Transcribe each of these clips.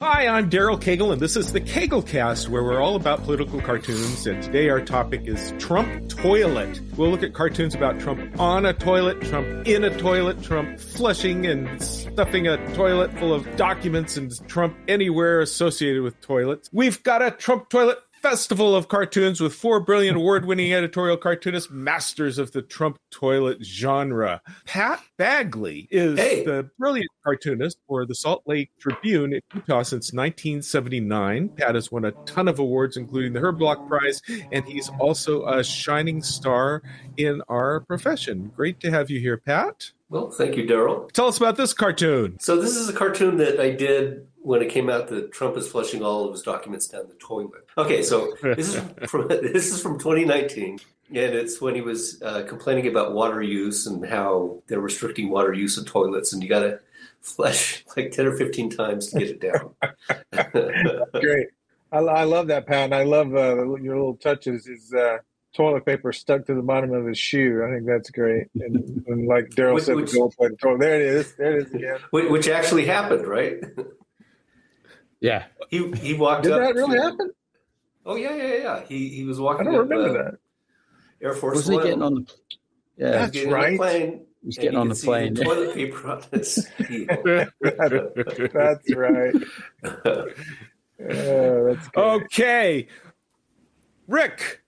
Hi, I'm Daryl Cagle, and this is the Caglecast, where we're all about political cartoons. And today our topic is Trump Toilet. We'll look at cartoons about Trump on a toilet, Trump in a toilet, Trump flushing and stuffing a toilet full of documents, and Trump anywhere associated with toilets. We've got a Trump toilet festival of cartoons with four brilliant award winning editorial cartoonists, masters of the Trump toilet genre. Pat Bagley is Hey. the brilliant cartoonist for the Salt Lake Tribune in Utah since 1979. Pat has won a ton of awards, including the Herblock Prize, and he's also a shining star in our profession. Great to have you here, Pat. Well, thank you, Daryl. Tell us about this cartoon. So this is a cartoon that I did when it came out that Trump is flushing all of his documents down the toilet. Okay, so this is from this is from 2019, and it's when he was uh, complaining about water use and how they're restricting water use of toilets, and you got to flush like 10 or 15 times to get it down. Great. I, I love that, Pat. And I love uh, your little touches. Is uh, toilet paper stuck to the bottom of his shoe? I think that's great. And, and like Daryl said, which- the gold plated toilet. There it is. There it is again. Which actually happened, right? Yeah. He he walked Did up. that really to- happen? Oh yeah, yeah, yeah. He he was walking. I don't up, remember uh, that. Air Force Wasn't One. he getting on the? Yeah, That's getting on right. the plane. he was and getting on the see plane. toilet paper on his. That's right. Oh, that's. Okay. Rick.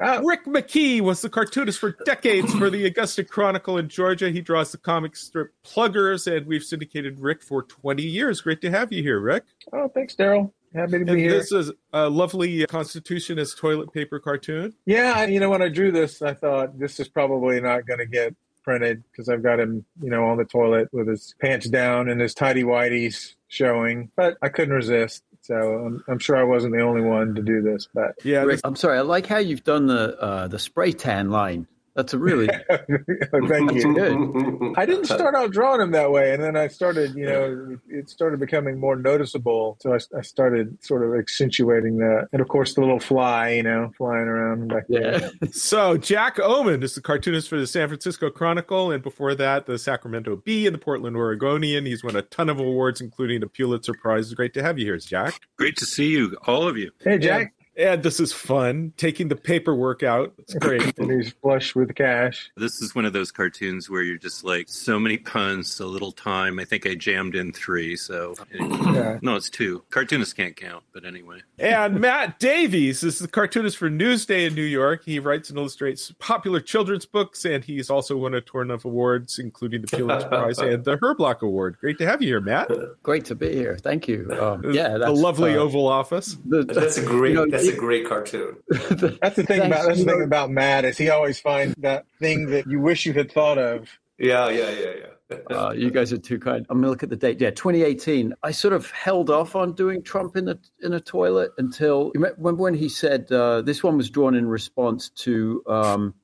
Ah, Rick McKee was the cartoonist for decades for the Augusta Chronicle in Georgia. He draws the comic strip Pluggers, and we've syndicated Rick for 20 years. Great to have you here, Rick. oh, thanks, Daryl. Happy to be And here. this is a lovely Constitution as toilet paper cartoon. Yeah, you know, when I drew this, I thought this is probably not going to get printed because I've got him, you know, on the toilet with his pants down and his tidy whities showing. But I couldn't resist, so I'm, I'm sure I wasn't the only one to do this. But Yeah, Rick, I'm sorry. I like how you've done the uh, the spray tan line. That's a really thank you. good. I didn't start out drawing him that way, and then I started, you know, it started becoming more noticeable. So I, I started sort of accentuating that, and of course the little fly, you know, flying around back there. So Jack Ohman is the cartoonist for the San Francisco Chronicle, and before that, the Sacramento Bee and the Portland Oregonian. He's won a ton of awards, including a Pulitzer Prize. Great to have you here, Jack. Great to see you, all of you. Hey, Jack, And this is fun, taking the paperwork out. It's great. and he's flush with cash. This is one of those cartoons where you're just like, so many puns, so little time. I think I jammed in three, so. Yeah. No, it's two. Cartoonists can't count, but anyway. And Matt Davies is the cartoonist for Newsday in New York. He writes and illustrates popular children's books, and he's also won a ton of awards, including the Pulitzer Prize and the Herblock Award. Great to have you here, Matt. Great to be here. Thank you. Um, yeah, a that's lovely uh, Oval Office. the- That's a great. You know, that's a great cartoon. That's the thing Thanks, about that's the thing about Matt is he always finds that thing that you wish you had thought of. Yeah, yeah, yeah, yeah. Uh, you guys are too kind. I'm gonna look at the date. Yeah, 2018. I sort of held off on doing Trump in the in a toilet until when when he said uh, this one was drawn in response to um,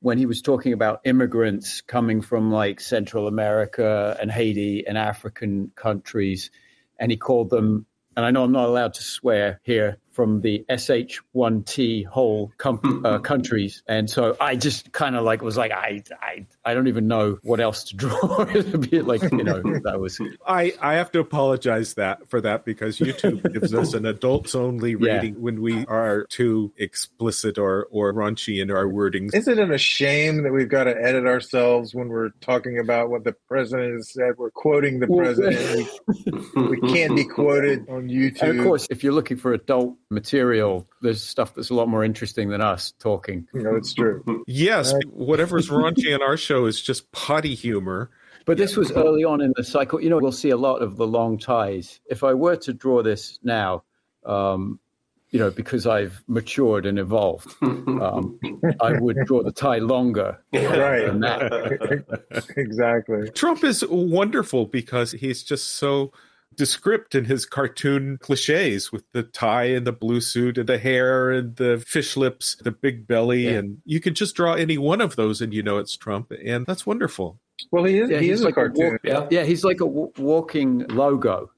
when he was talking about immigrants coming from like Central America and Haiti and African countries, and he called them. And I know I'm not allowed to swear here from the SH1T whole com- uh, countries, and so I just kind of like was like I I I don't even know what else to draw. It'd be like you know that was I, I have to apologize that for that because YouTube gives us an adults only Yeah. rating when we are too explicit or, or raunchy in our wordings. Isn't it a shame that we've got to edit ourselves when we're talking about what the president has said? We're quoting the Well, president. We, we can't be quoted on YouTube. And of course, if you're looking for adult material, there's stuff that's a lot more interesting than us talking. you know, it's true. Yes, whatever's raunchy in our show is just potty humor. But this was early on in the cycle. You know, we'll see a lot of the long ties. If I were to draw this now, um, you know, because I've matured and evolved, um, I would draw the tie longer Right. than that. exactly. Trump is wonderful because he's just so descript in his cartoon cliches with the tie and the blue suit and the hair and the fish lips, the big belly. Yeah. And you could just draw any one of those and you know it's Trump. And that's wonderful. Well, he is. Yeah, he he's is a like a cartoon. walk- Yeah. Yeah, he's like a w- walking logo,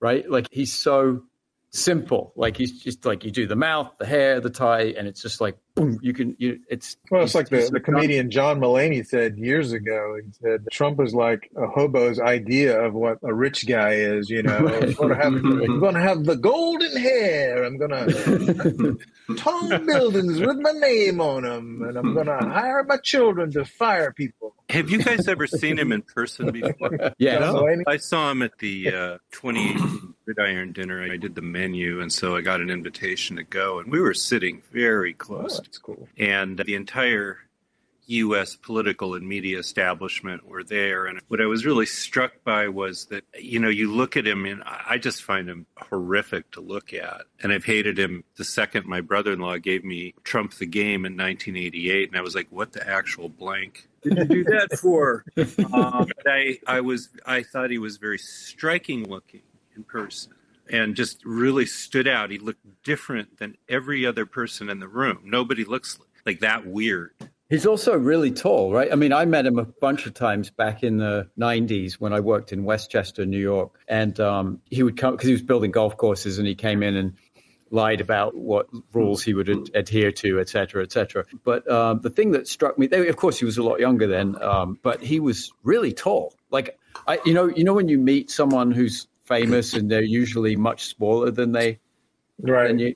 right? Like he's so simple. Like he's just like you do the mouth, the hair, the tie, and it's just like boom, you can. You, it's Well, it's like the, he's- the comedian John Mulaney said years ago. He said Trump is like a hobo's idea of what a rich guy is. You know, I'm gonna have, I'm gonna have the golden hair. I'm gonna tall buildings with my name on them, and I'm gonna hire my children to fire people. Have you guys ever seen him in person before? yeah. John Mulaney? I saw him at the uh, 2018 Gridiron dinner. I did the menu, and so I got an invitation to go. And we were sitting very Oh, close. That's cool. and the entire U.S. political and media establishment were there. And what I was really struck by was that, you know, you look at him and I I just find him horrific to look at. And I've hated him the second my brother in law gave me Trump the Game in 1988. And I was like, what the actual blank did you do that for? um, I, I was, I thought he was very striking looking in person and just really stood out. He looked different than every other person in the room. Nobody looks like that weird. He's also really tall, right? I mean, I met him a bunch of times back in the 90s when I worked in Westchester, New York. And um, he would come because he was building golf courses and he came in and lied about what rules he would ad- adhere to, et cetera, et cetera. But um, the thing that struck me, they, of course, he was a lot younger then, um, but he was really tall. Like, I, you know, you know, when you meet someone who's famous and they're usually much smaller than they Right. then you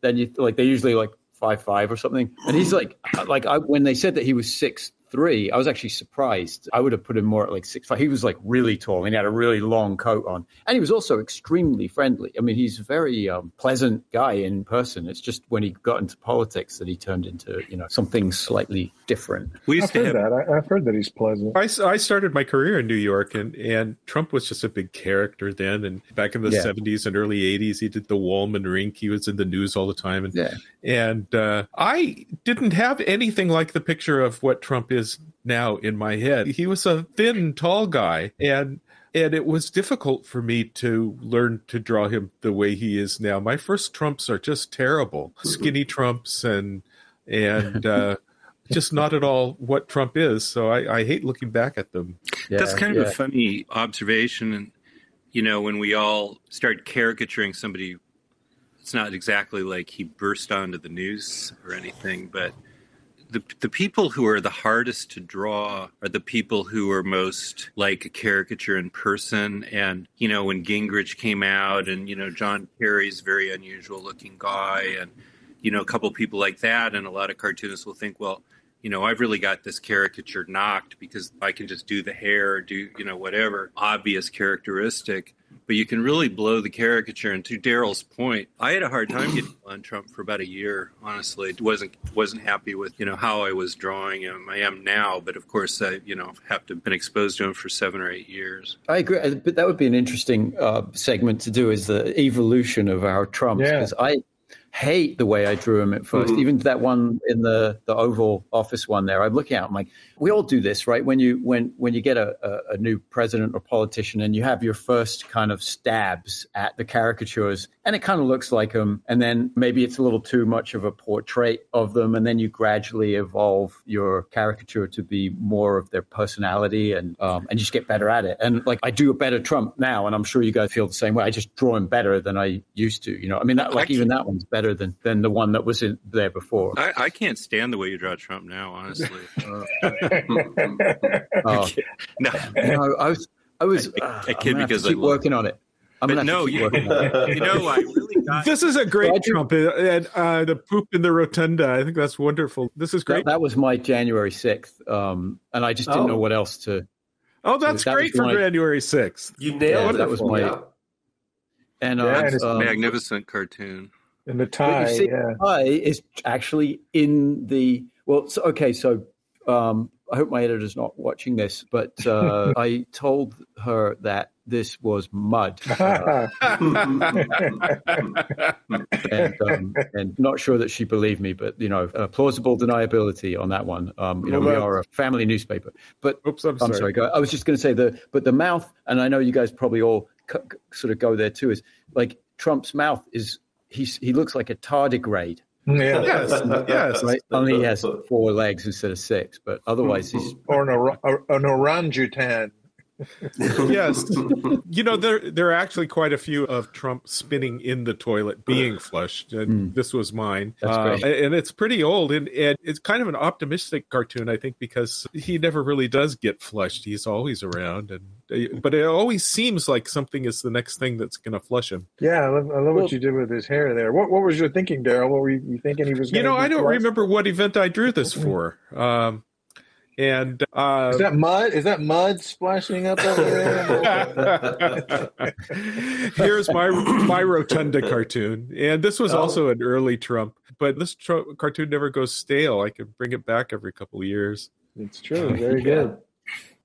then you like they're usually like five five or something and he's like like I, when they said that he was six three i was actually surprised i would have put him more at like six five he was like really tall and he had a really long coat on and he was also extremely friendly i mean he's a very um, pleasant guy in person it's just when he got into politics that he turned into you know something slightly different We I've to heard have that. I, I've heard that he's pleasant. I started my career in New York, and, and Trump was just a big character then. And back in the Yeah. 70s and early 80s, he did the Wollman Rink. He was in the news all the time. And, yeah and uh, I didn't have anything like the picture of what Trump is now in my head. He was a thin, tall guy. And and it was difficult for me to learn to draw him the way he is now. My first Trumps are just terrible, skinny Trumps, and and uh, just not at all what Trump is. So I, I hate looking back at them. yeah That's kind of yeah. a funny observation. And, you know, when we all start caricaturing somebody, it's not exactly like he burst onto the news or anything, but the, the people who are the hardest to draw are the people who are most like a caricature in person. And, you know, when Gingrich came out and, you know, John Kerry's very unusual looking guy and, you know, a couple people like that. And a lot of cartoonists will think, well, you know, I've really got this caricature knocked because I can just do the hair, do, you know, whatever obvious characteristic. But you can really blow the caricature. And to Daryl's point, I had a hard time getting on Trump for about a year. Honestly, wasn't wasn't happy with you know how I was drawing him. I am now, but of course, I you know have to been exposed to him for seven or eight years. I agree, Uh, but that would be an interesting uh, segment to do is the evolution of our Trumps Yeah. because I hate the way I drew him at 1st Mhm. Even that one in the the Oval Office one there, I'm looking at. I'm like, we all do this, right? When you when when you get a, a, a new president or politician and you have your first kind of stabs at the caricatures, and it kind of looks like them, and then maybe it's a little too much of a portrait of them, and then you gradually evolve your caricature to be more of their personality, and um, and you just get better at it. And like I do a better Trump now, and I'm sure you guys feel the same way. I just draw him better than I used to. You know, I mean, that, like even that one's better than than the one that was in there before. I, I can't stand the way you draw Trump now. Honestly, Oh, no. no, I was, I was. I- uh, I kid because I keep love- working on it. I'm But gonna no, you, working on it. you know, I really got This is a great Well, Trump, and uh, the poop in the rotunda. I think that's wonderful. This is great. that was my January sixth, um, and I just didn't Oh. know what else to. oh, that's that great for my- January sixth. You nailed Yeah, it. that was my- Yeah. And Yeah, uh, and um, magnificent cartoon. And the But tie, you see, yeah. I is actually in the well. So, okay, so um, I hope my editor's not watching this, but uh, I told her that this was mud, uh, and, um, and not sure that she believed me, but you know, uh, plausible deniability on that one. Um, you know, Well, we are a family newspaper, but Oops, I'm I'm sorry. sorry. I was just going to say the, but the mouth, and I know you guys probably all c- c- sort of go there too. Is like Trump's mouth is he's he looks like a tardigrade, yeah. Yes, yes. right? Only he has four legs instead of six, but otherwise he's Or an, or- an orangutan. Yes. You know, there there are actually quite a few of Trump spinning in the toilet being flushed, and Mm. this was mine. That's Uh, and it's pretty old, and, and it's kind of an optimistic cartoon, I think, because he never really does get flushed. He's always around, and uh, but it always seems like something is the next thing that's going to flush him. Yeah, I love, I love Well- what you did with his hair there. What what was your thinking, Daryl? What were you, you thinking he was? You gonna know, I don't flush? remember what event I drew this for. Um, and uh, Is that mud? Is that mud splashing up over there? Here's my my rotunda cartoon, and this was Oh. also an early Trump. But this tr- cartoon never goes stale. I can bring it back every couple of years. it's true. Very Yeah. good.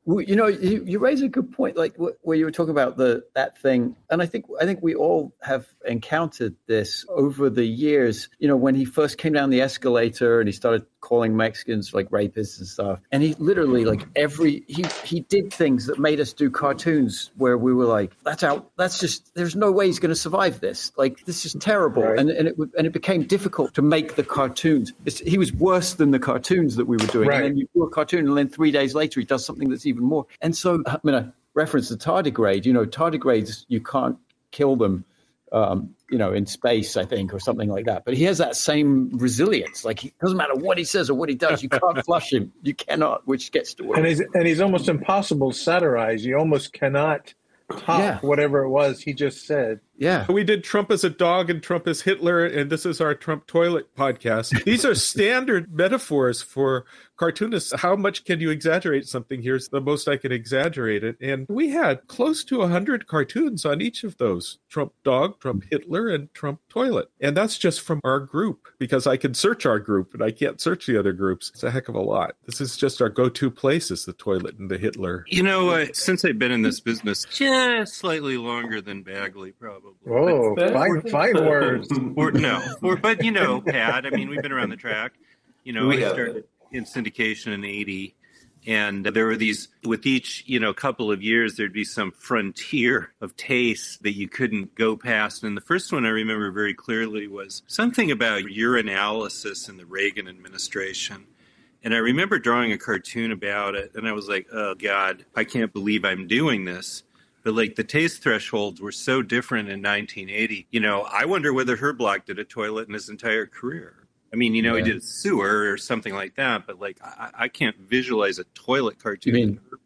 Well, you know, you, you raise a good point, like wh- where you were talking about the that thing, and I think I think we all have encountered this over the years. You know, when he first came down the escalator and he started calling Mexicans like rapists and stuff, and he literally like every he he did things that made us do cartoons where we were like, that's out, that's just there's no way he's going to survive this. Like this is terrible, Right. and and it and it became difficult to make the cartoons. It's, he was worse than the cartoons that we were doing, Right. and then you do a cartoon, and then three days later he does something that's even more. And so, I mean, I reference the tardigrade. You know, tardigrades you can't kill them, um, you know, in space, I think, or something like that. But he has that same resilience. Like, it doesn't matter what he says or what he does, you can't flush him. You cannot, which gets to work. And he's and he's almost impossible to satirize. You almost cannot top Yeah. whatever it was he just said. Yeah. We did Trump as a dog and Trump as Hitler, and this is our Trump toilet podcast. These are standard metaphors for cartoonists. How much can you exaggerate something? Here's the most I can exaggerate it. And we had close to 100 cartoons on each of those Trump dog, Trump Hitler, and Trump toilet. And that's just from our group because I can search our group and I can't search the other groups. It's a heck of a lot. This is just our go to places the toilet and the Hitler. You know, uh, since I've been in this business just slightly longer than Bagley, probably. Oh, But- fine, fine words. Or no, or but you know, Pat. I mean, we've been around the track. You know, We I have. started in syndication in '80, and there were these. With each, you know, couple of years, there'd be some frontier of taste that you couldn't go past. And the first one I remember very clearly was something about urinalysis in the Reagan administration. And I remember drawing a cartoon about it, and I was like, "Oh God, I can't believe I'm doing this." But like the taste thresholds were so different in 1980. You know, I wonder whether Herblock did a toilet in his entire career. I mean, you know, he did a sewer or something like that, but like I, I can't visualize a toilet cartoon You mean- that Herb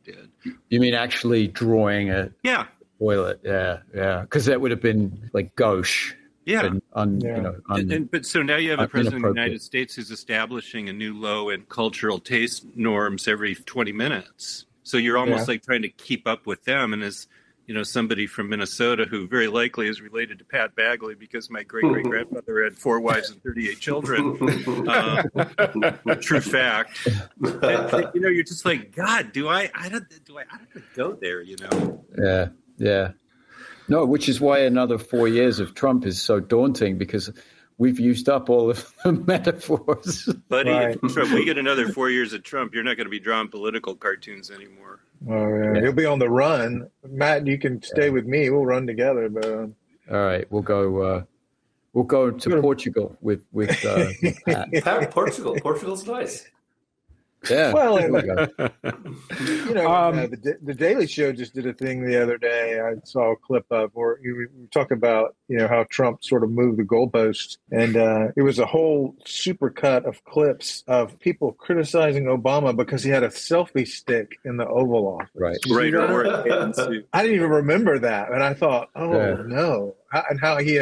did. You mean actually drawing a Yeah, toilet? Yeah, yeah. Because that would have been like gauche. yeah. And un, Yeah. you know, un, and- but so now you have a president of the. United States who's establishing a new low in cultural taste norms every 20 minutes. So you're almost Yeah. like trying to keep up with them. And as you know, somebody from Minnesota who very likely is related to Pat Bagley because my great great grandfather had four wives and 38 children. Uh, true fact. And, you know, you're just like, God, do I? I don't. Do I? I don't go there. You know. Yeah, yeah. No, which is why another four years of Trump is so daunting because we've used up all of the metaphors. Buddy, Right. if Trump, we get another four years of Trump, you're not going to be drawing political cartoons anymore. Oh, yeah. He'll be on the run. Matt, you can stay with me. We'll run together. But um, All right, we'll go. Uh, we'll go to Portugal with with, uh, with Pat. Pat, Portugal. Portugal's nice. Yeah. Well, there and- you know, Um, uh, the, the Daily Show just did a thing the other day. I saw a clip of where you were talking about, you know, how Trump sort of moved the goalposts, and uh, it was a whole super cut of clips of people criticizing Obama because he had a selfie stick in the Oval Office. Right. Did you see Right, or a tan suit. I didn't even remember that, and I thought, oh Yeah. no, how, and how he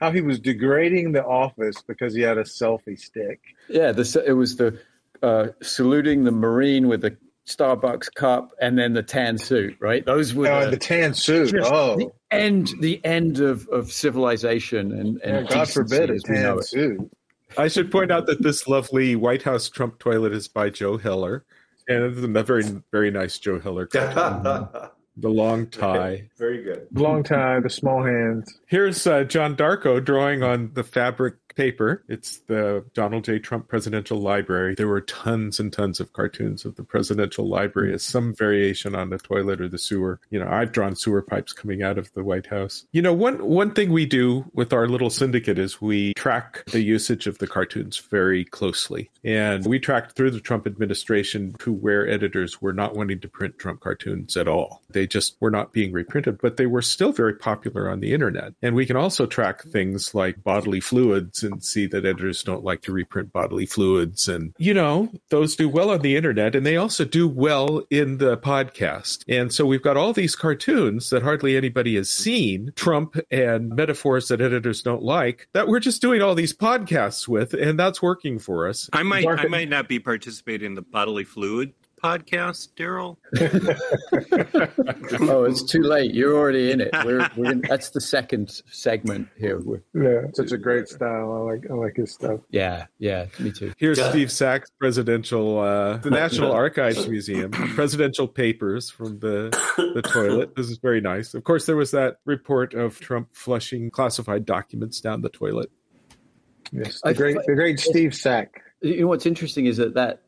how he was degrading the office because he had a selfie stick. Yeah, the, it was the uh, saluting the Marine with the Starbucks cup and then the tan suit, right? Those were Uh, the, the tan suit. oh, the end, the end of, of civilization and, yeah, and God forbid a decency as we know tan suit. I should point out that this lovely White House Trump toilet is by Joe Heller. And it's a very, very nice Joe Heller. the long tie. Very good. Long tie, the small hands. Here's uh, John Darkow drawing on the fabric paper. It's the Donald J. Trump Presidential Library. There were tons and tons of cartoons of the presidential library as some variation on the toilet or the sewer. You know, I've drawn sewer pipes coming out of the White House. You know, one one thing we do with our little syndicate is we track the usage of the cartoons very closely. And we tracked through the Trump administration to where editors were not wanting to print Trump cartoons at all. They just were not being reprinted, but they were still very popular on the internet. And we can also track things like bodily fluids and see that editors don't like to reprint bodily fluids. And, you know, those do well on the internet and they also do well in the podcast. And so we've got all these cartoons that hardly anybody has seen, Trump and metaphors that editors don't like, that we're just doing all these podcasts with, and that's working for us. I might I might not be participating in the bodily fluid podcast, Daryl. oh, it's too late. You're already in it. We're, we're in, that's the second segment here. We're, Yeah, such a great style. I like I like his stuff. yeah, yeah, me too. Here's Yeah. Steve Sack's, presidential, uh, the National Archives Museum, presidential papers from the the toilet. This is very nice. Of course, there was that report of Trump flushing classified documents down the toilet. Yes, I- the great the great Steve Sack. You know what's interesting is that that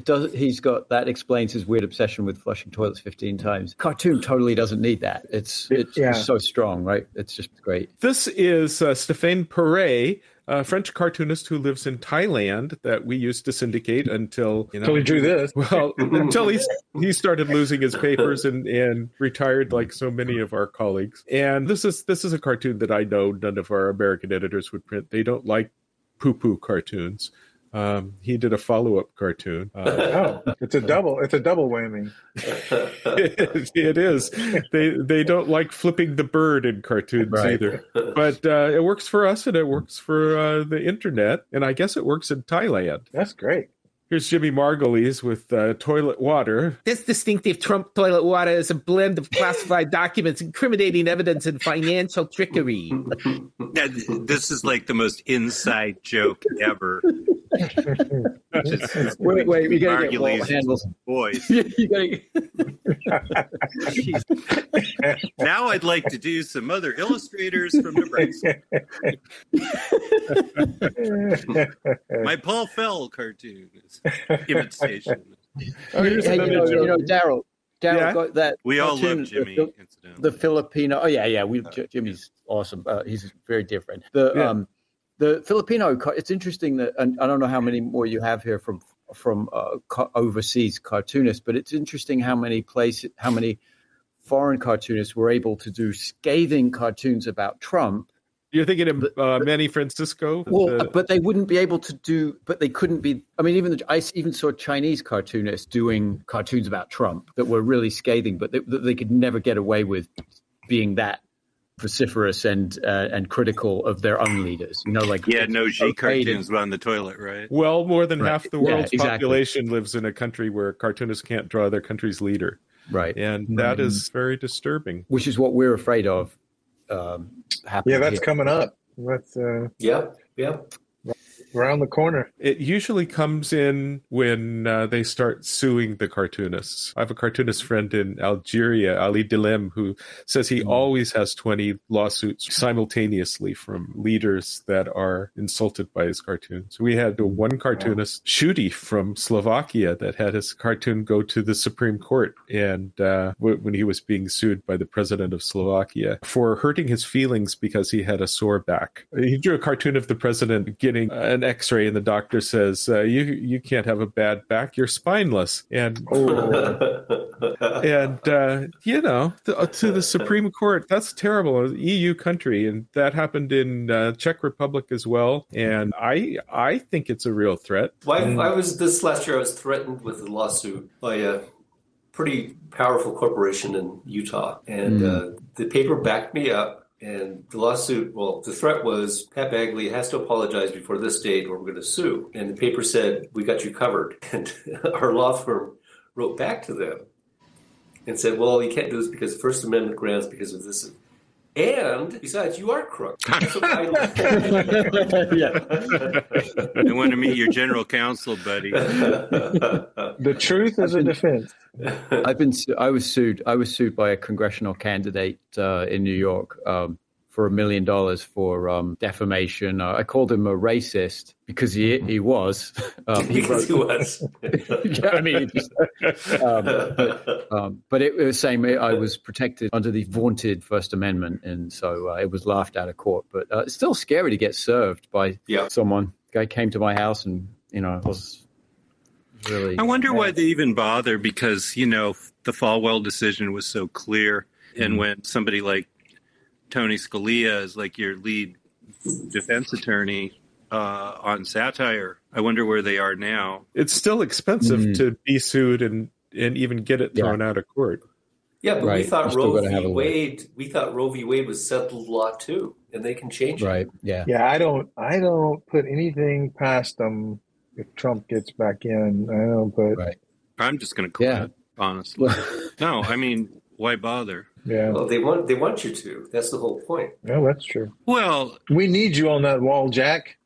it does. He's got that explains his weird obsession with flushing toilets fifteen times. Cartoon totally doesn't need that. It's it's Yeah. so strong, right? It's just great. This is uh, Stéphane Peray, a French cartoonist who lives in Thailand that we used to syndicate until you know Until he drew this. Well, until he he started losing his papers and, and retired like so many of our colleagues. And this is this is a cartoon that I know none of our American editors would print. They don't like poo poo cartoons. Um, he did a follow up cartoon. Uh, Oh, it's a double. It's a double whammy. it, it is. They they don't like flipping the bird in cartoons Right. either. But uh, it works for us and it works for uh, the internet, and I guess it works in Thailand. That's great. Here's Jimmy Margulies with uh, toilet water. This distinctive Trump toilet water is a blend of classified documents, incriminating evidence, and financial trickery. This is like the most inside joke ever. Just- just Wait, wait, we gotta get Margulies' Walt handles. voice. gotta, Now I'd like to do some other illustrators from Nebraska. My Paul Fell cartoon is imitation. Oh, here's hey, you know, you know, Daryl. Daryl Yeah? got that. We all love Jimmy, The, incidentally. the Filipino. Oh yeah, yeah. We J- Jimmy's awesome. Uh, he's very different. The Yeah. um, the Filipino. It's interesting that, and I don't know how many more you have here from from uh, overseas cartoonists, but it's interesting how many places, how many foreign cartoonists were able to do scathing cartoons about Trump. You're thinking of uh, Manny Francisco? Well, the- but they wouldn't be able to do. But they couldn't be. I mean, even the, I even saw Chinese cartoonists doing cartoons about Trump that were really scathing, but they, that they could never get away with being that vociferous and uh, and critical of their own leaders. You know, like Yeah, no G okay to- cartoons on the toilet, right? well, more than Right. half the Yeah, world's exactly. population lives in a country where cartoonists can't draw their country's leader, right? and that is very disturbing. Which is what we're afraid of. Um, happening Yeah, that's here. coming up. That's uh, yeah, yeah. Around the corner. It usually comes in when uh, they start suing the cartoonists. I have a cartoonist friend in Algeria, Ali Dilem, who says he always has 20 lawsuits simultaneously from leaders that are insulted by his cartoons. We had one cartoonist, Shooty from Slovakia, that had his cartoon go to the Supreme Court and uh, w- when he was being sued by the president of Slovakia for hurting his feelings because he had a sore back. He drew a cartoon of the president getting an X-ray, and the doctor says, uh, "You you can't have a bad back. You're spineless." And and uh, you know, th- uh, to the Supreme Court, that's terrible. An EU country, and that happened in uh, Czech Republic as well. And I I think it's a real threat. Why, I, I was this last year. I was threatened with a lawsuit by a pretty powerful corporation in Utah, and uh, the paper backed me up. And the lawsuit, well, the threat was Pat Bagley has to apologize before this date, or we're going to sue. And the paper said we got you covered. And our law firm wrote back to them and said, "Well, you can't do this because First Amendment grounds because of this." And besides, you are crook. So I- I want to meet your general counsel, buddy. The truth is a defense. I've been. I was sued. I was sued by a congressional candidate uh, in New York um, for for a million dollars for um, defamation. Uh, I called him a racist because he he was. Um, he because he was. yeah, I mean, just, um, but, um, but it, was saying I was protected under the vaunted First Amendment, and so uh, it was laughed out of court. But uh, it's still scary to get served by Yeah. someone. Guy came to my house, and you know, it was really. I wonder why they even bother because, you know, the Falwell decision was so clear. And when somebody like Tony Scalia is like your lead defense attorney uh, on satire, I wonder where they are now. It's still expensive Mhm. to be sued and and even get it Yeah. thrown out of court. Yeah, but we thought Roe gotta have v. a way. Wade. We thought Roe v. Wade was settled law too, and they can change it. Right. Yeah. Yeah, I don't. I don't put anything past them if Trump gets back in. I don't put. Right. I'm just going to quit, Yeah. honestly. No, I mean, why bother? Yeah, Well, they want they want you to. That's the whole point. no, that's true. Well, We need you on that wall, Jack.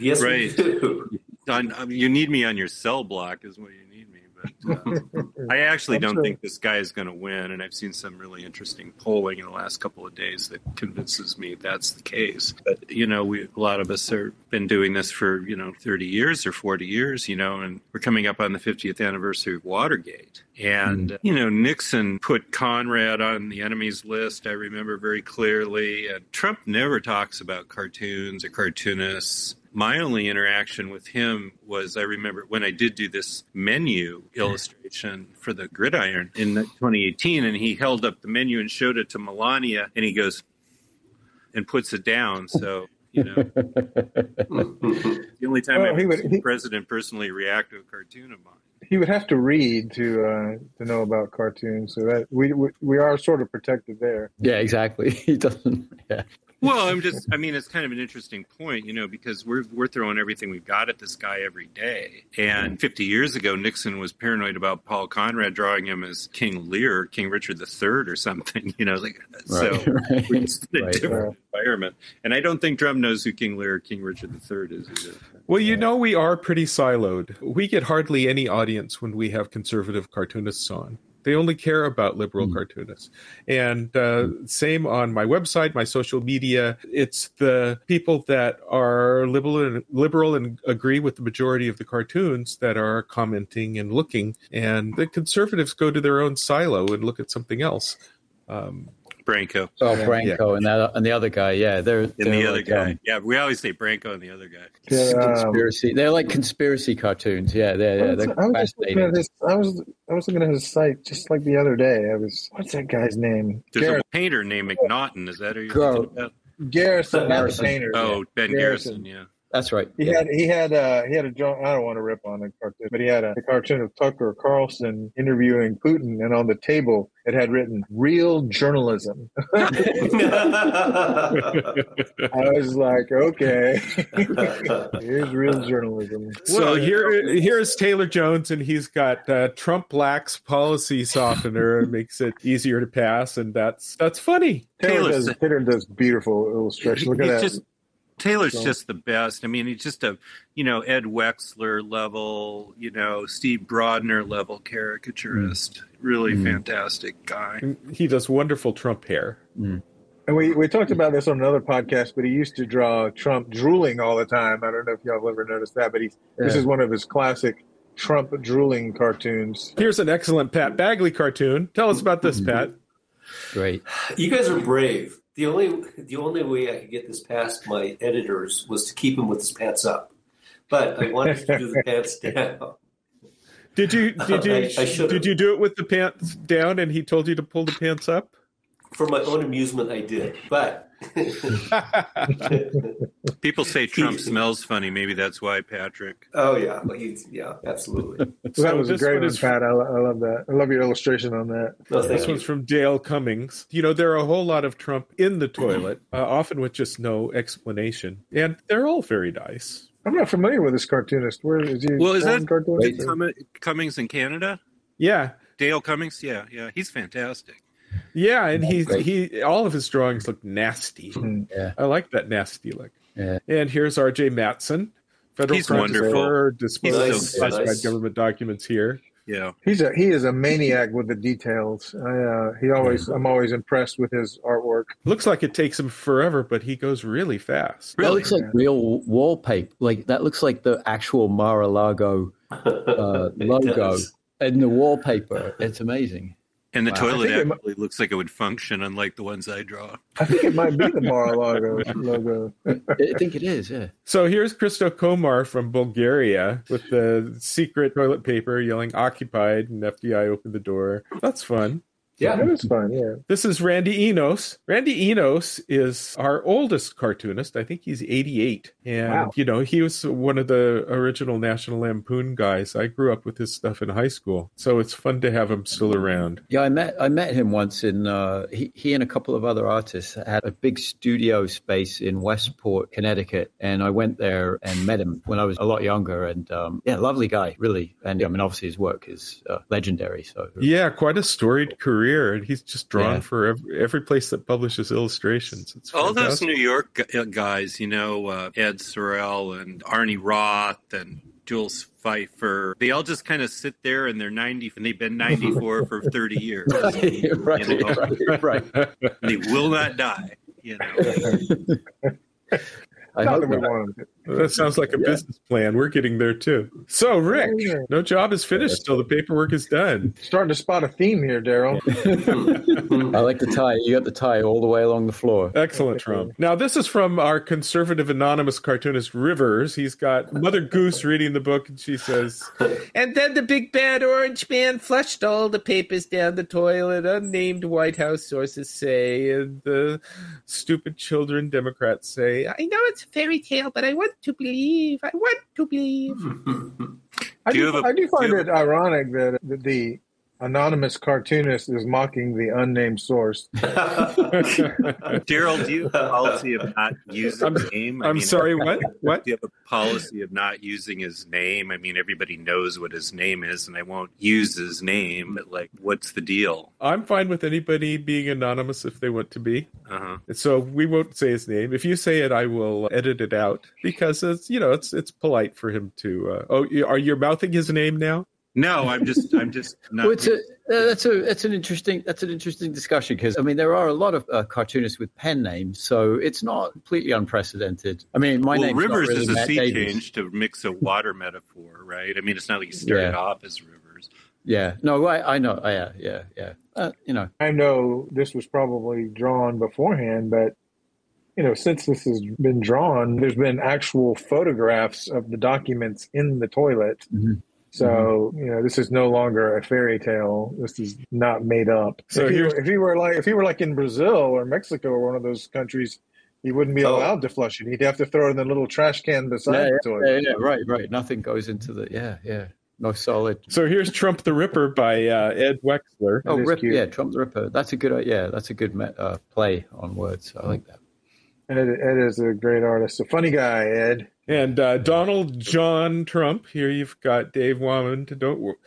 Yes, Right. we do. on, I you need me on your cell block, is what you need me. But uh, I actually don't sure. think this guy is going to win, and I've seen some really interesting polling in the last couple of days that convinces me that's the case. But you know, we a lot of us have been doing this for you know thirty years or forty years, you know, and we're coming up on the fiftieth anniversary of Watergate, and uh, you know, Nixon put Conrad on the enemies list. I remember very clearly, and Trump never talks about cartoons or cartoonists my only interaction with him was I remember when I did do this menu illustration for the gridiron in 2018, and he held up the menu and showed it to Melania, and he goes and puts it down. So, you know, the only time Well, I've he would- seen he- the president personally react to a cartoon of mine. He would have to read to uh, to know about cartoons, so that we, we we are sort of protected there. Yeah. Exactly. He doesn't. Yeah. Well, I'm just, I mean, it's kind of an interesting point, you know, because we're, we're throwing everything we've got at this guy every day. And 50 years ago, Nixon was paranoid about Paul Conrad drawing him as King Lear, King Richard III or something, you know, like, so Right. we're just in a Right. different environment. And I don't think Trump knows who King Lear or King Richard III is either. Well, you know, we are pretty siloed. We get hardly any audience when we have conservative cartoonists on. They only care about liberal Mm. cartoonists. And uh, same on my website, my social media. It's the people that are liberal and, liberal and agree with the majority of the cartoons that are commenting and looking. And the conservatives go to their own silo and look at something else. Um, Branco Oh, Yeah. And that and the other guy. Yeah, they're and they're the other like, guy. um, yeah, we always say Branco and the other guy. Yeah, um, conspiracy. They're like conspiracy cartoons. Yeah, they're, yeah, I was, they're I was just looking fascinating. at his. I was I was looking at his site just like the other day. I was. What's that guy's name? There's Garrett, a painter named McNaughton. Is that who you're Go. thinking about? Garrison, not the Garrison. painter. Oh, Ben Garrison. Garrison, yeah. That's right. He Yeah. had he had uh he had a jo- I don't want to rip on a cartoon, but he had a, a cartoon of Tucker Carlson interviewing Putin, and on the table it had written "real journalism." I was like, okay, here's real journalism. So here, here's Taylor Jones, and he's got uh, Trump lacks policy softener and makes it easier to pass, and that's that's funny. Taylor Taylor's- does Taylor does beautiful illustration. Look at that. just Taylor's So- just the best. I mean, he's just a you know Ed Wexler level, you know Steve Brodner level caricaturist. Mm. Really Mm. fantastic guy. He does wonderful Trump hair. Mm. And we, we talked about this on another podcast, but he used to draw Trump drooling all the time. I don't know if y'all have ever noticed that, but he's this is one of his classic Trump drooling cartoons. Here's an excellent Pat Bagley cartoon. Tell us about this, mm-hmm. Pat. Great. You guys are brave. The only the only way I could get this past my editors was to keep him with his pants up, but I wanted to do the pants down. Did you did you I- I did you do it with the pants down, and he told you to pull the pants up? For my own amusement, I did, but People say Trump smells funny. Maybe that's why, Patrick. oh yeah, well, he's yeah, absolutely. So that was a great one one, is Pat. I, I love that. I love your illustration on that. No, This you. one's from Dale Cummings. You know, there are a whole lot of Trump in the toilet, uh, often with just no explanation, and they're all very nice. I'm not familiar with this cartoonist. Where is he? Well, is foreign that cartoonist? Cummings in Canada? Yeah, Dale Cummings, yeah, yeah, he's fantastic. Yeah, and he Great. he all of his drawings look nasty. Yeah. I like that nasty look. Yeah. And here's R.J. Matson, federal He's crimes wonderful. lawyer, so classified nice. government documents here. Yeah. He's a he is a maniac with the details. I, uh, he always I'm always impressed with his artwork. Looks like it takes him forever, but he goes really fast. That looks like real wallpaper. Like that looks like the actual Mar-a-Lago uh, logo does. in the wallpaper. It's amazing. And the Wow. Toilet think it actually looks like it would function, unlike the ones I draw. I think it might be the Mar-a-Lago logo. I think it is. Yeah. So here's Christo Komar from Bulgaria with the secret toilet paper yelling occupied and FBI opened the door. That's fun. Yeah. That was fun. Yeah. This is Randy Enos. Randy Enos is our oldest cartoonist. I think he's 88. And, Wow. you know, he was one of the original National Lampoon guys. I grew up with his stuff in high school. So it's fun to have him still around. Yeah, I met I met him once in uh, he he and a couple of other artists had a big studio space in Westport, Connecticut, and I went there and met him when I was a lot younger. And um, yeah, lovely guy, really. And I mean, obviously his work is uh, legendary. So Yeah, quite a storied career. And he's just drawn Yeah. for every, every place that publishes illustrations. It's All those. New York uh, guys, you know, uh, Ed Sorel and Arnie Roth and Jules Feiffer, they all just kind of sit there and they're 90 and they've been 94 for 30 years. right, right, You know? right, right. They will not die, you know. I Not hope that we want him to. That sounds like a Yeah. business plan. We're getting there too. So, Rick, no job is finished till the paperwork is done. Starting to spot a theme here, Daryl. I like the tie. You got the tie all the way along the floor. Excellent, Trump. Now, this is from our conservative anonymous cartoonist Rivers. He's got Mother Goose reading the book, and she says, And then the big bad orange man flushed all the papers down the toilet, unnamed White House sources say. and the stupid children Democrats say, I know it's a fairy tale, but I want to believe. I want to believe. I Do you do, have a- I do find do you have it ironic that the anonymous cartoonist is mocking the unnamed source. Daryl, do you have a policy of not using I'm- his name? I I'm mean, sorry, what? What? Do you have a policy of not using his name? I mean, everybody knows what his name is, and I won't use his name. But like, what's the deal? I'm fine with anybody being anonymous if they want to be. Uh huh. So we won't say his name. If you say it, I will edit it out because it's you know it's it's polite for him to. Uh, oh, are you mouthing his name now? No, I'm just, I'm just not. Well, it's a, uh, that's a that's an interesting that's an interesting discussion because I mean there are a lot of uh, cartoonists with pen names, so it's not completely unprecedented. I mean, my well, name's not Rivers really is a Matt sea Davies. change to mix a water metaphor, right? I mean, it's not like you started Yeah. off as Rivers. Yeah, no, I, I know, yeah, yeah, yeah. Uh, you know, I know this was probably drawn beforehand, but you know, since this has been drawn, there's been actual photographs of the documents in the toilet. Mhm. So you know, this is no longer a fairy tale. This is not made up. So if, he, if he were like if he were like in Brazil or Mexico or one of those countries, he wouldn't be Oh. allowed to flush it. He'd have to throw it in the little trash can beside yeah, the yeah, toilet. yeah, yeah, right, right. Nothing goes into the yeah, yeah. No solid. So here's Trump the Ripper by uh, Ed Wexler. Oh, Rip, yeah, Trump the Ripper. That's a good, uh, yeah, that's a good me- uh, play on words. I like that. Ed, Ed is a great artist, a funny guy. Ed. And uh, Donald John Trump. Here you've got Dave Whamond. To don't wor-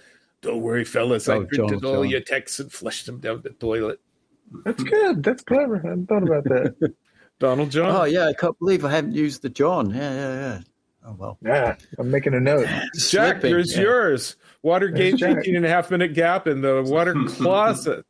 don't worry, fellas. I Oh, printed John, all John. your texts and flushed them down the toilet. That's good. That's clever. I hadn't thought about that. Donald John. Oh yeah, I can't believe I haven't used the John. Yeah, yeah, yeah. Oh well. yeah, I'm making a note. Jack, Slipping, here's yeah. yours. Watergate, There's 18 and a half minute gap in the water closet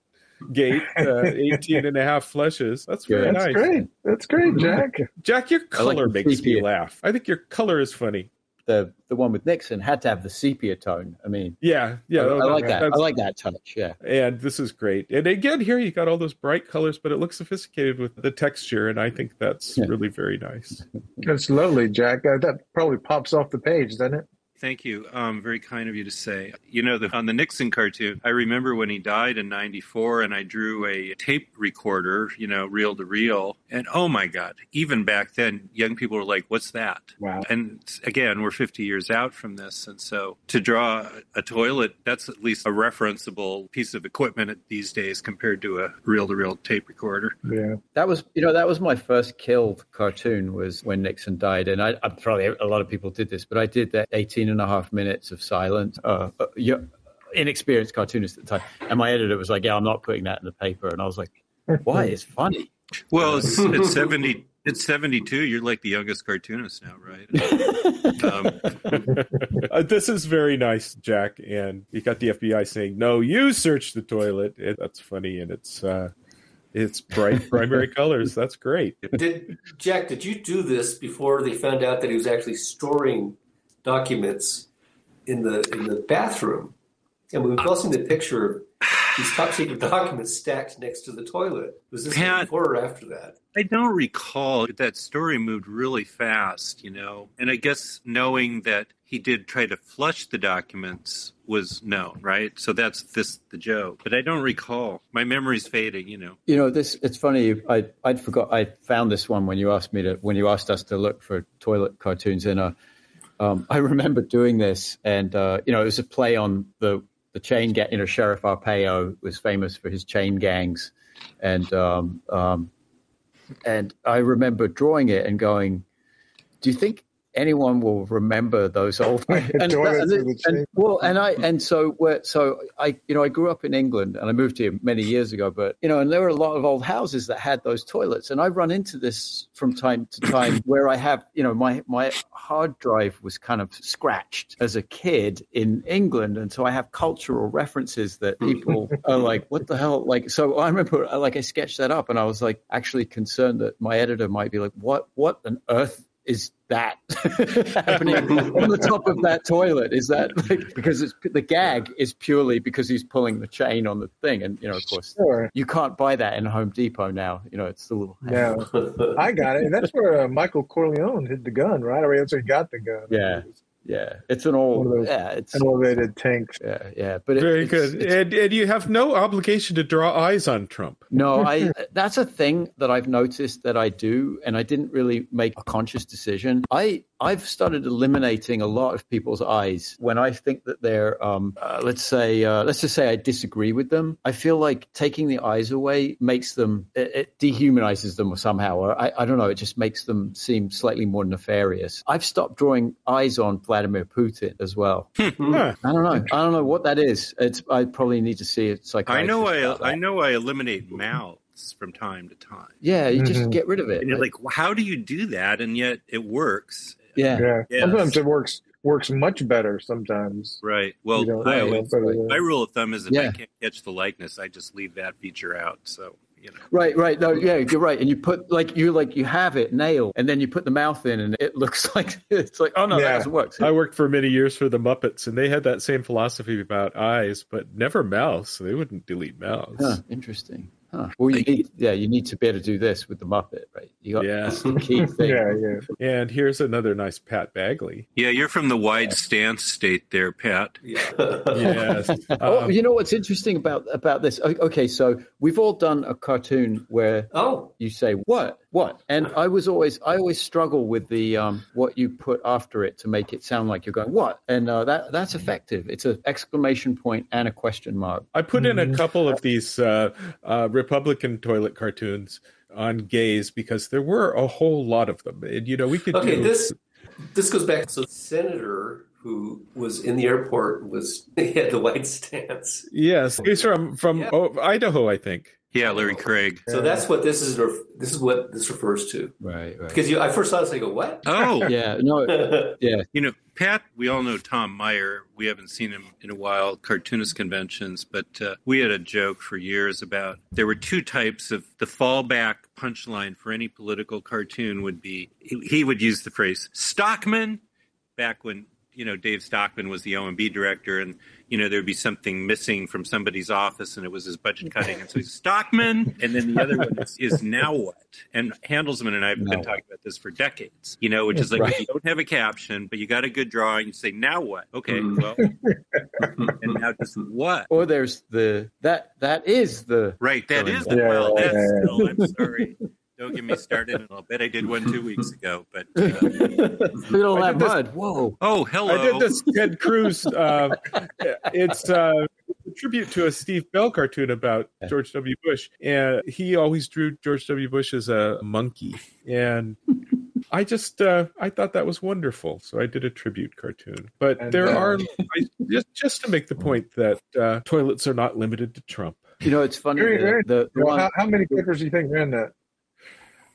gate, uh, 18 and a half flushes. That's very Yeah. That's nice. great. That's great, Jack. Jack, your I like color the makes me laugh. I think your color is funny. The the one with Nixon had to have the sepia tone. I mean, Yeah, yeah. I, I like that. I like that touch. Yeah. And this is great. And again, here you got all those bright colors, but it looks sophisticated with the texture, and I think that's Yeah. really very nice. That's lovely, Jack. Uh, that probably pops off the page, doesn't it? Thank you. Um, very kind of you to say. You know, the, on the Nixon cartoon, I remember when he died in '94, and I drew a tape recorder, you know, reel to reel, and oh my God! Even back then, young people were like, "What's that?" Wow. And again, we're 50 years out from this, and so to draw a toilet, that's at least a referenceable piece of equipment these days compared to a reel-to-reel tape recorder. Yeah. That was, you know, that was my first killed cartoon was when Nixon died. And I, I probably a lot of people did this, but I did that 18 and a half minutes of silence. Uh, uh, inexperienced cartoonist at the time. And my editor was like, yeah, I'm not putting that in the paper. And I was like, why? It's funny. Well, it's, it's 70 It's 72. You're like the youngest cartoonist now, right? um, Uh, this is very nice, Jack. And you got the FBI saying, "No, you search the toilet." It, that's funny, and it's uh, it's bright primary colors. That's great. Did Jack? Did you do this before they found out that he was actually storing documents in the in the bathroom? And we've all seen the picture of these top secret documents stacked next to the toilet. Was this Pat- before or after that? I don't recall. That story moved really fast, you know. And I guess knowing that he did try to flush the documents was known, right? So that's this the joke. But I don't recall. My memory's fading, you know. You know, this it's funny. I I'd forgot. I found this one when you asked me to when you asked us to look for toilet cartoons, in uh, um, I remember doing this, and uh, you know, it was a play on the the chain gang. You know, Sheriff Arpaio was famous for his chain gangs, and um, um, and I remember drawing it and going, "Do you think anyone will remember those old?" and, Toilets and- and- well, and I and so where so I you know I grew up in England and I moved here many years ago, but you know, and there were a lot of old houses that had those toilets, and I run into this from time to time where I have you know my my hard drive was kind of scratched as a kid in England, and so I have cultural references that people are like, what the hell? Like, so I remember like I sketched that up, and I was like actually concerned that my editor might be like, what what on earth is that happening on the top of that toilet? Is that like, because it's the gag is purely because he's pulling the chain on the thing, and you know, of course, Sure. you can't buy that in Home Depot now. You know, it's the little Yeah, I got it. And that's where uh, Michael Corleone hid the gun, right? Or he got the gun. Yeah. Yeah. It's an old, One of those yeah, it's Elevated tanks. yeah, yeah. But it, Very it's- good. it's- And, and you have no obligation to draw eyes on Trump. No, I that's a thing that I've noticed that I do and I didn't really make a conscious decision. I I've started eliminating a lot of people's eyes when I think that they're um uh, let's say uh, let's just say I disagree with them. I feel like taking the eyes away makes them it, it dehumanizes them somehow or I, I don't know, it just makes them seem slightly more nefarious. I've stopped drawing eyes on Vladimir Putin as well. Huh. I don't know. I don't know what that is. It's I probably need to see it I know I I know I eliminate mouths from time to time. Yeah, you just Mhm. get rid of it. And you're like, well, how do you do that? And yet it works. yeah. Yeah. Yes. Sometimes it works works much better. Sometimes. Right. Well, You don't- I yeah, always, but, uh, my rule of thumb is if I can't catch the likeness, I just leave that feature out. So, you know. Right, right. No, yeah, you're right. And you put like you like you have it nailed, and then you put the mouth in, and it looks like it's like oh no, that doesn't work. I worked for many years for the Muppets, and they had that same philosophy about eyes, but never mouths. They wouldn't delete mouths. Huh, interesting. Huh. Well, you need yeah, you need to be able to do this with the Muppet, right? You got Yeah. that's key thing. Yeah, yeah. And here's another nice Pat Bagley. Yeah, you're from the wide stance state there, Pat. Yes. oh, Um, you know what's interesting about about this? Okay, so we've all done a cartoon where oh, you say what what and i was always i always struggle with the um what you put after it to make it sound like you're going what and uh, that that's effective it's an exclamation point and a question mark I put in a couple of these uh, uh, Republican toilet cartoons on gays because there were a whole lot of them. And, you know, we could okay. do This this goes back. So, the senator who was in the airport was he had the white stance. Yes, he's from from Yeah. oh, Idaho, I think. Yeah, Larry Craig. So that's what this is. ref- This is what this refers to. right right Because you, I first saw this, I go, "What?" Oh, yeah no yeah you know, Pat, we all know Tom Meyer. We haven't seen him in a while, cartoonist conventions, but uh, we had a joke for years about there were two types of the fallback punchline for any political cartoon would be he, he would use the phrase Stockman back when you know Dave Stockman was the OMB director and you know there'd be something missing from somebody's office and it was his budget cutting and so he's Stockman and then the other one is, is now what and Handelsman and I have Now been what? talking about this for decades you know which is like Right. you don't have a caption but you got a good drawing you say now what okay Mm. well and now just what or there's the that that is the right that Going is well Yeah, that's yeah, yeah. still I'm sorry don't get me started and I'll bet I did one two weeks ago but uh, look at all that this- mud whoa oh hello I did this Ted Cruz. Uh, it's uh, a tribute to a Steve Bell cartoon about George W. Bush, and he always drew George W. Bush as a monkey, and I just uh, I thought that was wonderful, so I did a tribute cartoon. But And, there uh, are I, just just to make the point that uh, toilets are not limited to Trump. you know it's funny Very, the, very- the, the Well, one how, how many papers do you think are in that?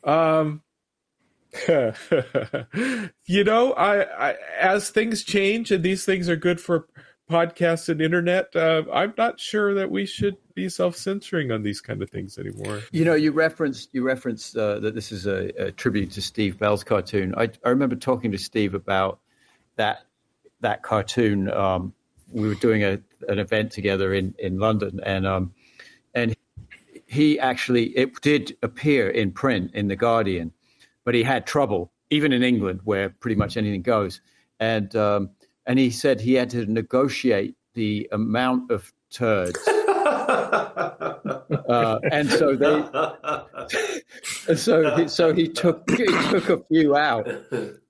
Um, you know, I, I as things change and these things are good for podcasts and internet, uh, I'm not sure that we should be self-censoring on these kind of things anymore. You know, you referenced you referenced uh, that this is a, a tribute to Steve Bell's cartoon. I, I remember talking to Steve about that that cartoon. Um, we were doing a, an event together in, in London, and um, and he actually it did appear in print in the Guardian, but he had trouble even in England where pretty much anything goes, and um, and he said he had to negotiate the amount of turds. uh, and so they, and so he, so he took he took a few out,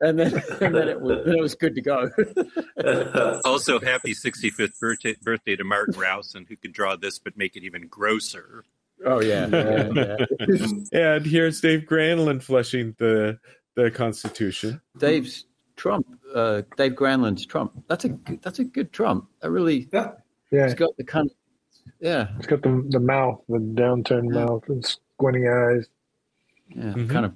and then and then it was then it was good to go. Also, happy 65th birthday, birthday to Martin Rowson, who could draw this but make it even grosser. Oh yeah, yeah, yeah. And here's Dave Granlund flushing the the Constitution. Dave's Trump, uh, Dave Granlund's Trump. That's a good- that's a good Trump. I really, yeah. Yeah, it's got the kind of yeah, it's got the the mouth, the downturned mouth, and squinty eyes. yeah, Mhm. kind of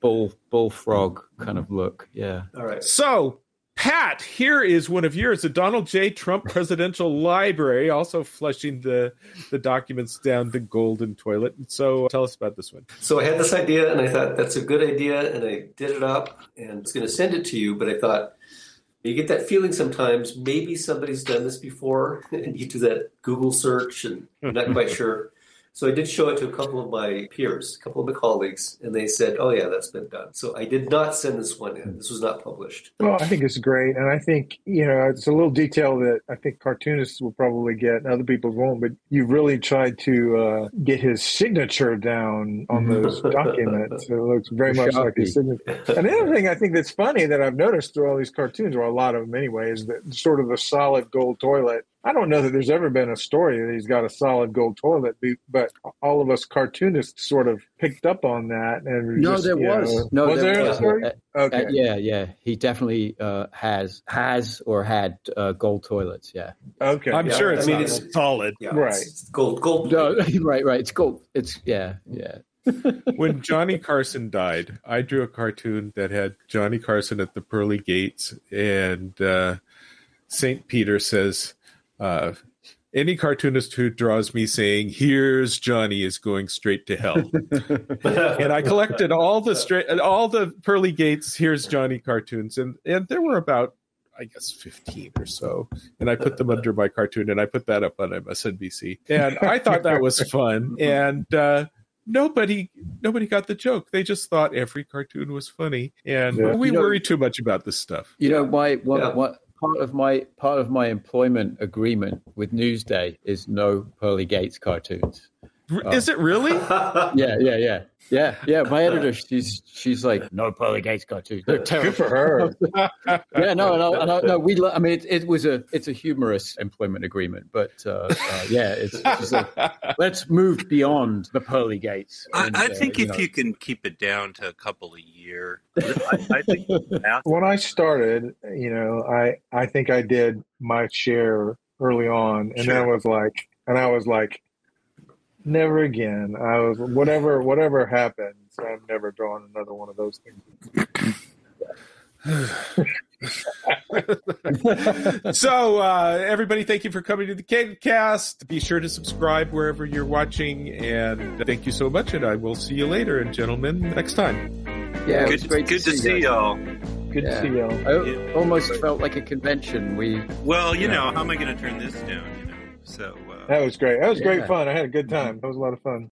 bull bullfrog kind of look. Yeah. All right. So, Pat, here is one of yours, the Donald J. Trump Presidential Library, also flushing the the documents down the golden toilet. So, uh, tell us about this one. So I had this idea and I thought that's a good idea and I did it up and I was going to send it to you, but I thought you get that feeling sometimes maybe somebody's done this before and you do that Google search and you're not quite sure. So I did show it to a couple of my peers, a couple of my colleagues, and they said, "Oh yeah, that's been done." So I did not send this one in. This was not published. Well, I think it's great, and I think you know it's a little detail that I think cartoonists will probably get, and other people won't. But you've really tried to uh, get his signature down on those documents. It looks very The much like his signature. And the other thing I think that's funny that I've noticed through all these cartoons, or a lot of them anyway, is that sort of the solid gold toilet. I don't know that there's ever been a story that he's got a solid gold toilet, be- but all of us cartoonists sort of picked up on that. And we No, just, there was know- no, was there, there a story? Uh, Okay. uh, yeah, yeah. He definitely uh, has has or had uh, gold toilets. Yeah. Okay. I'm Yeah, sure I mean, not it's- solid. Yeah, Right. It's gold, gold. No, right, right. It's gold. It's yeah, yeah. when Johnny Carson died, I drew a cartoon that had Johnny Carson at the pearly gates, and uh, St. Peter says, uh, Any cartoonist who draws me saying, Here's Johnny is going straight to hell. and I collected all the straight, all the pearly gates, Here's Johnny cartoons, and, and there were about I guess 15 or so. And I put them under my cartoon and I put that up on MSNBC. And I thought that was fun. And uh, nobody nobody got the joke. They just thought every cartoon was funny. And Yeah. we You know- worry too much about this stuff. You know, my what, Yeah. what part of my part of my employment agreement with Newsday is no Pearly Gates cartoons. R- Is it really? Yeah, yeah, yeah, yeah, yeah. My editor, she's she's like, no Pearly Gates cartoons. They're Good terrible. for her. yeah, no, no, no, no. We, lo- I mean, it, it was a, it's a humorous employment agreement, but uh, uh, yeah, it's, it's like, let's move beyond the pearly gates. I, and, I uh, think you if know. you can keep it down to a couple a year, I, I think when I started, you know, I I think I did my share early on, and then I was like, and I was like, never again. I was whatever whatever happens, I'm never drawing another one of those things. so uh, everybody thank you for coming to the cast be sure to subscribe wherever you're watching and thank you so much and i will see you later and gentlemen next time yeah, it good, great good to see you. y'all. Good Yeah. to see y'all. I Yeah. almost felt like a convention. We Well, you know, how am I going to turn this down? You know, so uh, That was great. That was Yeah. great fun. I had a good time. That was a lot of fun.